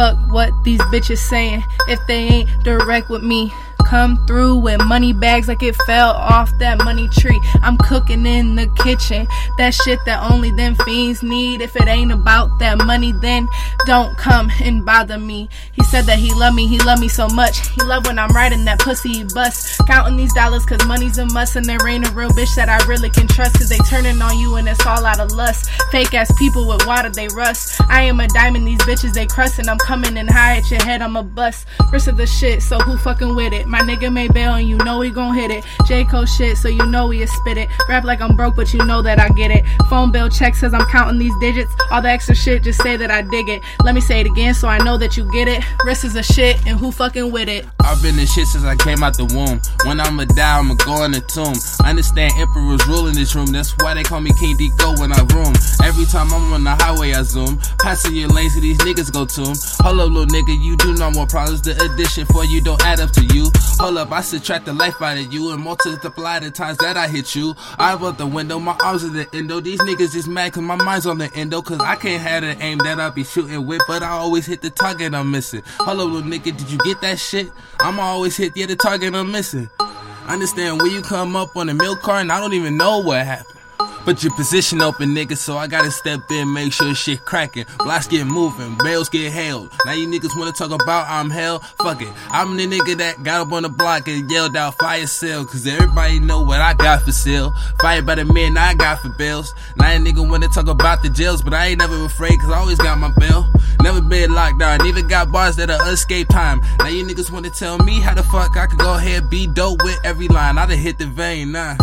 fuck what these bitches saying if they ain't direct with me come through with money bags like it fell off that money tree. I'm cooking in the kitchen. That shit that only them fiends need. If it ain't about that money, then don't come and bother me. He said that he love me, he love me so much. He love when I'm riding that pussy bus. Counting these dollars cause money's a must. And there ain't a real bitch that I really can trust. Cause they turning on you and it's all out of lust. Fake ass people with water, they rust. I am a diamond, these bitches they crust. And I'm coming in high at your head, I'm a bust. Rest of the shit, so who fucking with it? My nigga made bail and you know he gon' hit it. J. Cole shit, so you know he is spit it. Rap like I'm broke, but you know that I get it. Phone bill check says I'm counting these digits. All the extra shit, just say that I dig it. Let me say it again so I know that you get it. Risk is a shit and who fucking with it? I've been in shit since I came out the womb. When I'ma die, I'ma go in the tomb. I understand emperors rule in this room. That's why they call me King Deco when I room. Every time I'm on the highway, I zoom. Passing your lanes, these niggas go to 'em. Hold up, little nigga, you do no more problems. The addition for you don't add up to you. Hold up, I subtract the life out of you and multiply the times that I hit you. I out the window, my arms in the endo. These niggas is mad cause my mind's on the endo. Cause I can't have the aim that I be shooting with, but I always hit the target I'm missing. Hello, little nigga, did you get that shit? I'ma always hit yeah, the target I'm missing. Understand when you come up on a milk carton, I don't even know what happened. But your position open, nigga, so I gotta step in, make sure shit cracking. Blocks get moving, bails get held. Now you niggas wanna talk about I'm hell? Fuck it. I'm the nigga that got up on the block and yelled out fire sale, cause everybody know what I got for sale. Fired by the men I got for bills. Now you nigga wanna talk about the jails, but I ain't never afraid, cause I always got my bill. Never been locked down, even got bars that are escape time. Now you niggas wanna tell me how the fuck I could go ahead be dope with every line. I done hit the vein, nah.